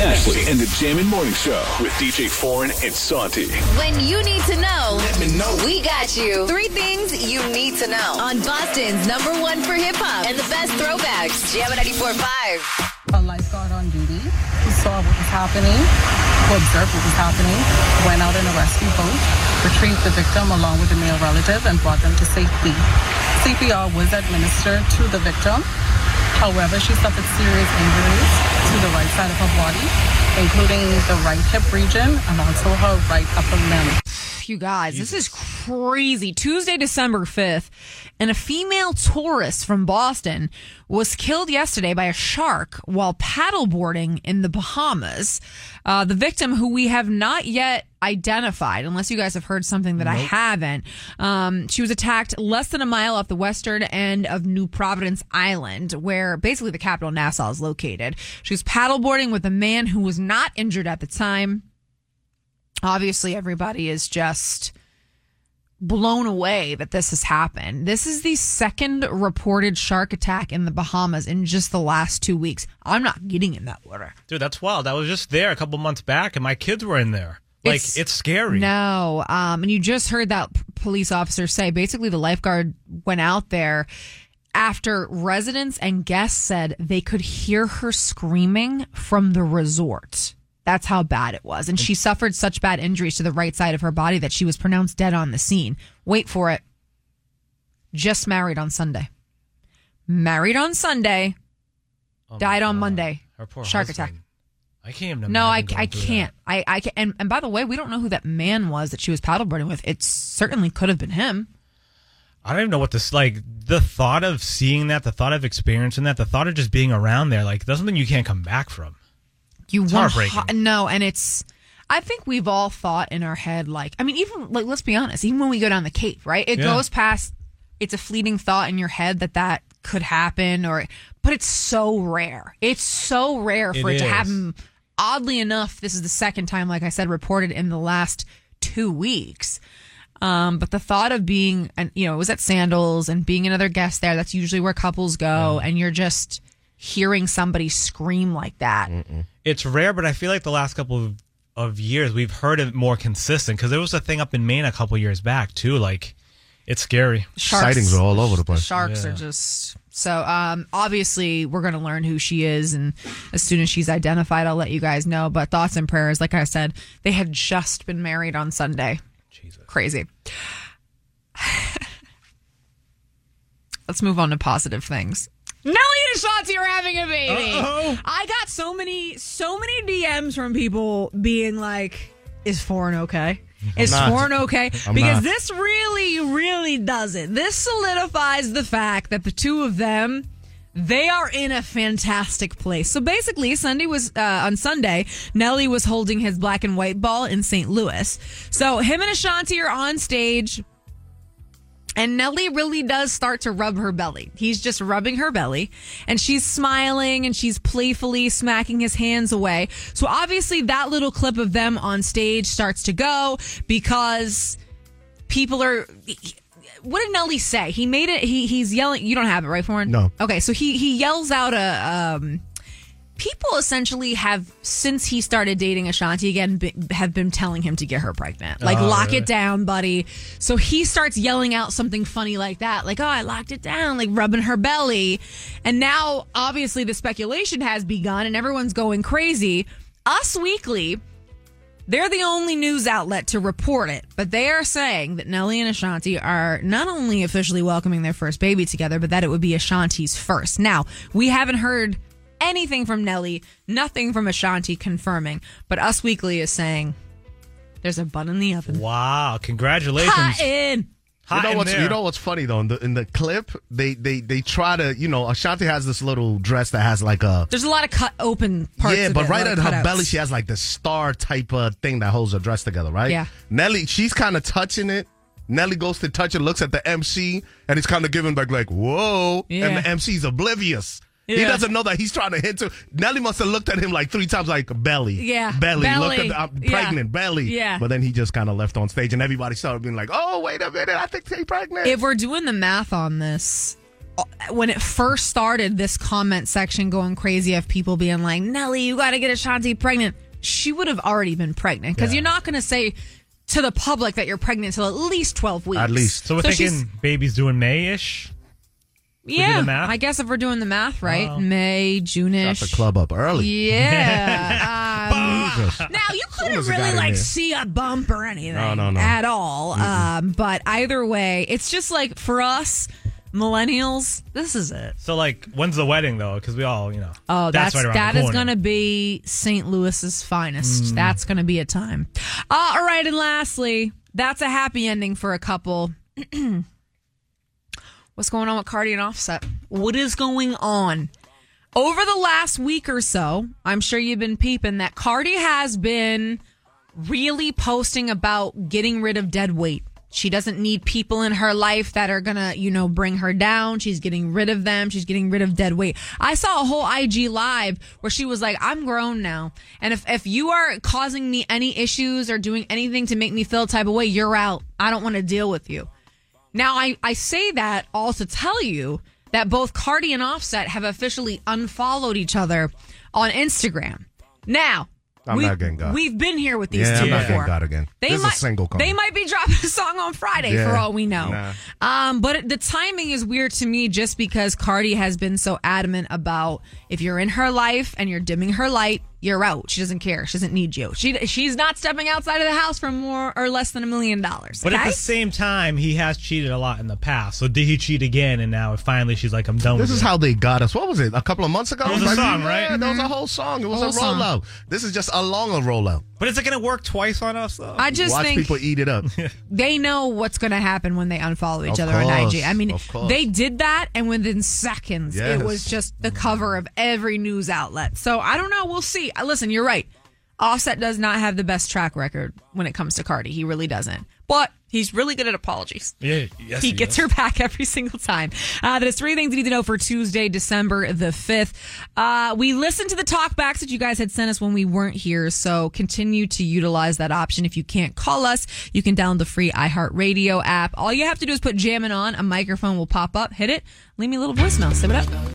Ashley and the Jammin' Morning Show with DJ Foreign and Santi. When you need to know, Let me know. we got you. Three things you need to know on Boston's number one for hip hop and the best throwbacks. Jam 94.5. a lifeguard on duty who saw what was happening, who observed what was happening, went out in a rescue boat, retrieved the victim along with the male relative, and brought them to safety. CPR was administered to the victim. However, she suffered serious injuries to the right side of her body, including the right hip region and also her right upper limb. You guys, this is crazy. Tuesday, December 5th, and a female tourist from Boston was killed yesterday by a shark while paddleboarding in the Bahamas. Uh, the victim, who we have not yet identified, unless you guys have heard something that I haven't, um, she was attacked less than a mile off the western end of New Providence Island, where basically the capital Nassau is located. She was paddleboarding with a man who was not injured at the time obviously everybody is just blown away that this has happened. This is the second reported shark attack in the Bahamas in just the last two weeks. I'm not getting in that water. Dude, that's wild. I was just there a couple months back, and my kids were in there. Like It's- it's, scary. No, um, and you just heard that p- police officer say basically the lifeguard went out there after residents and guests said they could hear her screaming from the resort. That's how bad it was. And she suffered such bad injuries to the right side of her body that she was pronounced dead on the scene. Wait for it. Just married on Sunday. Married on Sunday. Oh died on God. Monday. Her poor Shark husband. attack. I can't even. No, I, I can't. I, I can't. and, and by the way, we don't know who that man was that she was paddleboarding with. It certainly could have been him. I don't even know what this like. The thought of seeing that, the thought of experiencing that, the thought of just being around there, like that's something you can't come back from. You It's want heartbreaking. no, and it's. I think we've all thought in our head, like I mean, even like let's be honest, even when we go down the Cape, right? It Yeah. goes past. It's a fleeting thought in your head that that could happen, or but it's so rare. It's so rare for It it, to is. happen. Oddly enough, this is the second time, like I said, reported in the last two weeks. Um, but the thought of being, and you know, it was at Sandals and being another guest there. That's usually where couples go, and you're just hearing somebody scream like that. It's rare, but I feel like the last couple of, of years we've heard it more consistent because there was a thing up in Maine a couple years back too. Like, it's scary. Sharks, Sightings are all over the place. Sharks are just so. Um, obviously, we're going to learn who she is, and as soon as she's identified, I'll let you guys know. But thoughts and prayers, like I said, they had just been married on Sunday. Jesus. Crazy. Let's move on to positive things. And Ashanti are having a baby. I got so many, so many DMs from people being like, "Is foreign okay? Is foreign okay?" I'm because not. this really, really does it. This solidifies the fact that the two of them. They are in a fantastic place. So basically, Sunday was uh, on Sunday. Nelly was holding his black and white ball in St. Louis. So him and Ashanti are on stage and Nelly really does start to rub her belly. He's just rubbing her belly and she's smiling and she's playfully smacking his hands away. So obviously that little clip of them on stage starts to go because people are what did Nelly say? He made it he he's yelling you don't have it, right, Foreign? No. Okay, so he he yells out a um people essentially have since he started dating Ashanti again be, have been telling him to get her pregnant. Like Oh, lock really? it down, buddy. So he starts yelling out something funny like that, like, "Oh, I locked it down," like rubbing her belly. And now obviously the speculation has begun and everyone's going crazy. Us Weekly they're the only news outlet to report it, but they are saying that Nelly and Ashanti are not only officially welcoming their first baby together, but that it would be Ashanti's first. Now, we haven't heard anything from Nelly, nothing from Ashanti confirming, but Us Weekly is saying there's a bun in the oven. Wow! Congratulations. Hot in. Hot you know in what's there. you know what's funny though in the in the clip they they they try to you know Ashanti has this little dress that has like a There's a lot of cut open parts. yeah, but it, right lot at her cutouts. belly she has like the star type of thing that holds her dress together, right? Yeah. Nelly, she's kind of touching it. Nelly goes to touch it, looks at the MC, and he's kind of giving back like, "Whoa!" Yeah. And the MC's oblivious. He doesn't know that he's trying to hint to. Nelly must have looked at him like three times, like belly, Yeah, belly, look at the, I'm Yeah. pregnant, belly, Yeah. But then he just kind of left on stage, and everybody started being like, "Oh, wait a minute, I think she's pregnant." If we're doing the math on this, uh, when it first started, this comment section going crazy of people being like, Nelly, you got to get Ashanti pregnant. She would have already been pregnant because Yeah. you're not going to say to the public that you're pregnant until at least 12 weeks. At least. So we're she's- thinking baby's doing May-ish. do yeah, the math? I guess if we're doing the math right, May, June-ish. Got the club up early. Yeah. um, Now you couldn't as it got really like there. see a bump or anything No, no, no. at all. Um, but either way, it's just like for us millennials, this is it. So like, when's the wedding though? Because we all, you know. Oh, that's, right around that the is corner. going to be St. Louis's finest. That's going to be a time. Uh, all right, and lastly, that's a happy ending for a couple. What's going on with Cardi and Offset? What is going on? Over the last week or so, I'm sure you've been peeping that Cardi has been really posting about getting rid of dead weight. She doesn't need people in her life that are gonna, you know, bring her down. She's getting rid of them. She's getting rid of dead weight. I saw a whole IG live where she was like, I'm grown now. And if, if you are causing me any issues or doing anything to make me feel type of way, you're out. I don't want to deal with you. Now, I, I say that all to tell you that both Cardi and Offset have officially unfollowed each other on Instagram. Now, I'm we, not getting got. we've been here with these Yeah, two I'm not before. getting got again. They This is a might, single. They might be dropping a song on Friday for all we know. Nah. Um, but the timing is weird to me just because Cardi has been so adamant about if you're in her life and you're dimming her light, you're out. She doesn't care. She doesn't need you. She she's not stepping outside of the house for more or less than a million dollars. But at the same time, he has cheated a lot in the past. So did he cheat again? And now finally, she's like, I'm done This with is it. how they got us. What was it? A couple of months ago? It was a Like, song, yeah, right? That was a mm-hmm. whole song. It was Whole a song. rollout. This is just a longer rollout. But is it going to work twice on us though? I just Watch think people eat it up. they know what's going to happen when they unfollow each Of other on IG. I mean, they did that, and within seconds, Yes. it was just the cover of every news outlet. So I don't know. We'll see. Listen, you're right. Offset does not have the best track record when it comes to Cardi. He really doesn't. But he's really good at apologies. yeah, yes, he gets is. her back every single time. Uh, that is three things you need to know for Tuesday, December the 5th. Uh, we listened to the talkbacks that you guys had sent us when we weren't here, so continue to utilize that option. If you can't call us, you can download the free iHeartRadio app. All you have to do is put jamming on, a microphone will pop up, hit it, leave me a little voicemail, say it up.